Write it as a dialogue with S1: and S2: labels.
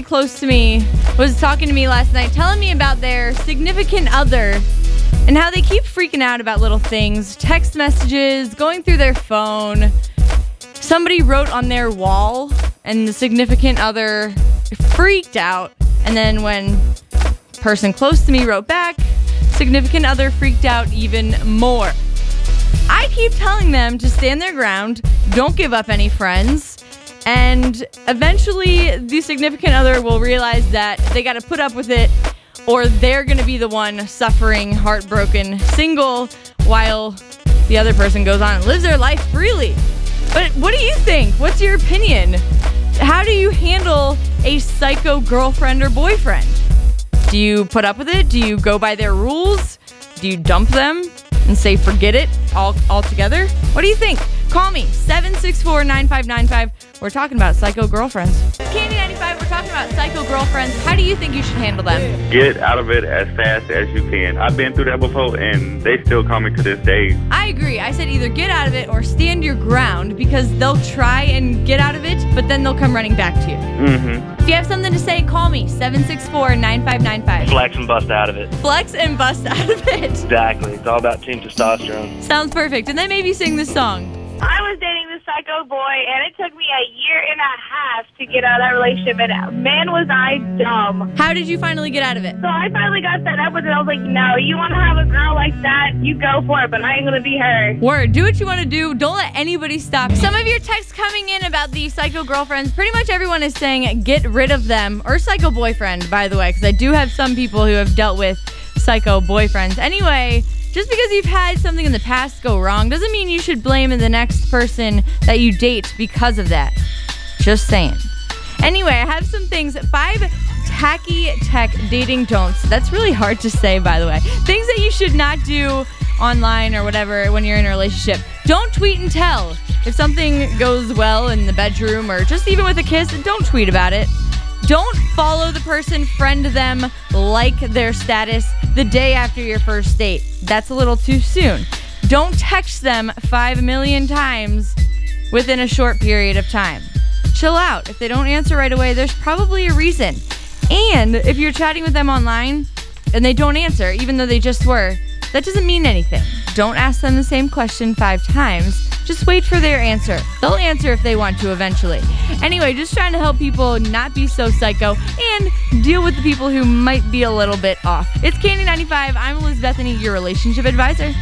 S1: somebody close to me was talking to me last night, telling me about their significant other and how they keep freaking out about little things text messages, going through their phone. Somebody wrote on their wall, and the significant other freaked out. And then when person close to me wrote back, significant other freaked out even more. I keep telling them to stand their ground, don't give up any friends, and eventually the significant other will realize that they got to put up with it or they're going to be the one suffering, heartbroken, single, while the other person goes on and lives their life freely. But what do you think? What's your opinion? How do you handle a psycho girlfriend or boyfriend? Do you put up with it? Do you go by their rules? Do you dump them and say forget it all altogether? What do you think? Call me 764-9595. We're talking about psycho girlfriends. Candy 95, we're talking about psycho girlfriends. How do you think you should handle them?
S2: Get out of it as fast as you can. I've been through that before, and they still call me to this day.
S1: I agree. I said either get out of it or stand your ground because they'll try and get out of it, but then they'll come running back to you.
S2: Mm-hmm.
S1: If you have something to say, call me 764-9595.
S3: Flex and bust out of it.
S1: Flex and bust out of it.
S3: Exactly. It's all about team testosterone.
S1: Sounds perfect. And then maybe sing this song.
S4: I was dating this psycho boy, and it took me a year and a half to get out of that relationship. And man, was I dumb.
S1: How did you finally get out of it?
S4: So I finally got fed up with it. I was like, no, you want to have a girl like that, you go for it, but I ain't gonna be her.
S1: Word. Do what you want to do. Don't let anybody stop. Some of your texts coming in about the psycho girlfriends. Pretty much everyone is saying get rid of them or psycho boyfriend, by the way, because I do have some people who have dealt with psycho boyfriends. Anyway, just because you've had something in the past go wrong doesn't mean you should blame the next person that you date because of that. Just saying. Anyway, I have some things. Five tacky tech dating don'ts. That's really hard to say, by the way. Things that you should not do online or whatever when you're in a relationship. Don't tweet and tell. If something goes well in the bedroom or just even with a kiss, don't tweet about it. Don't follow the person, friend them, like their status the day after your first date. That's a little too soon. Don't text them five million times within a short period of time. Chill out. If they don't answer right away, there's probably a reason. And if you're chatting with them online and they don't answer, even though they just were, that doesn't mean anything. Don't ask them the same question five times. Just wait for their answer. They'll answer if they want to eventually. Anyway, just trying to help people not be so psycho and deal with the people who might be a little bit off. It's Candy 95. I'm Elizabeth Bethany, your relationship advisor.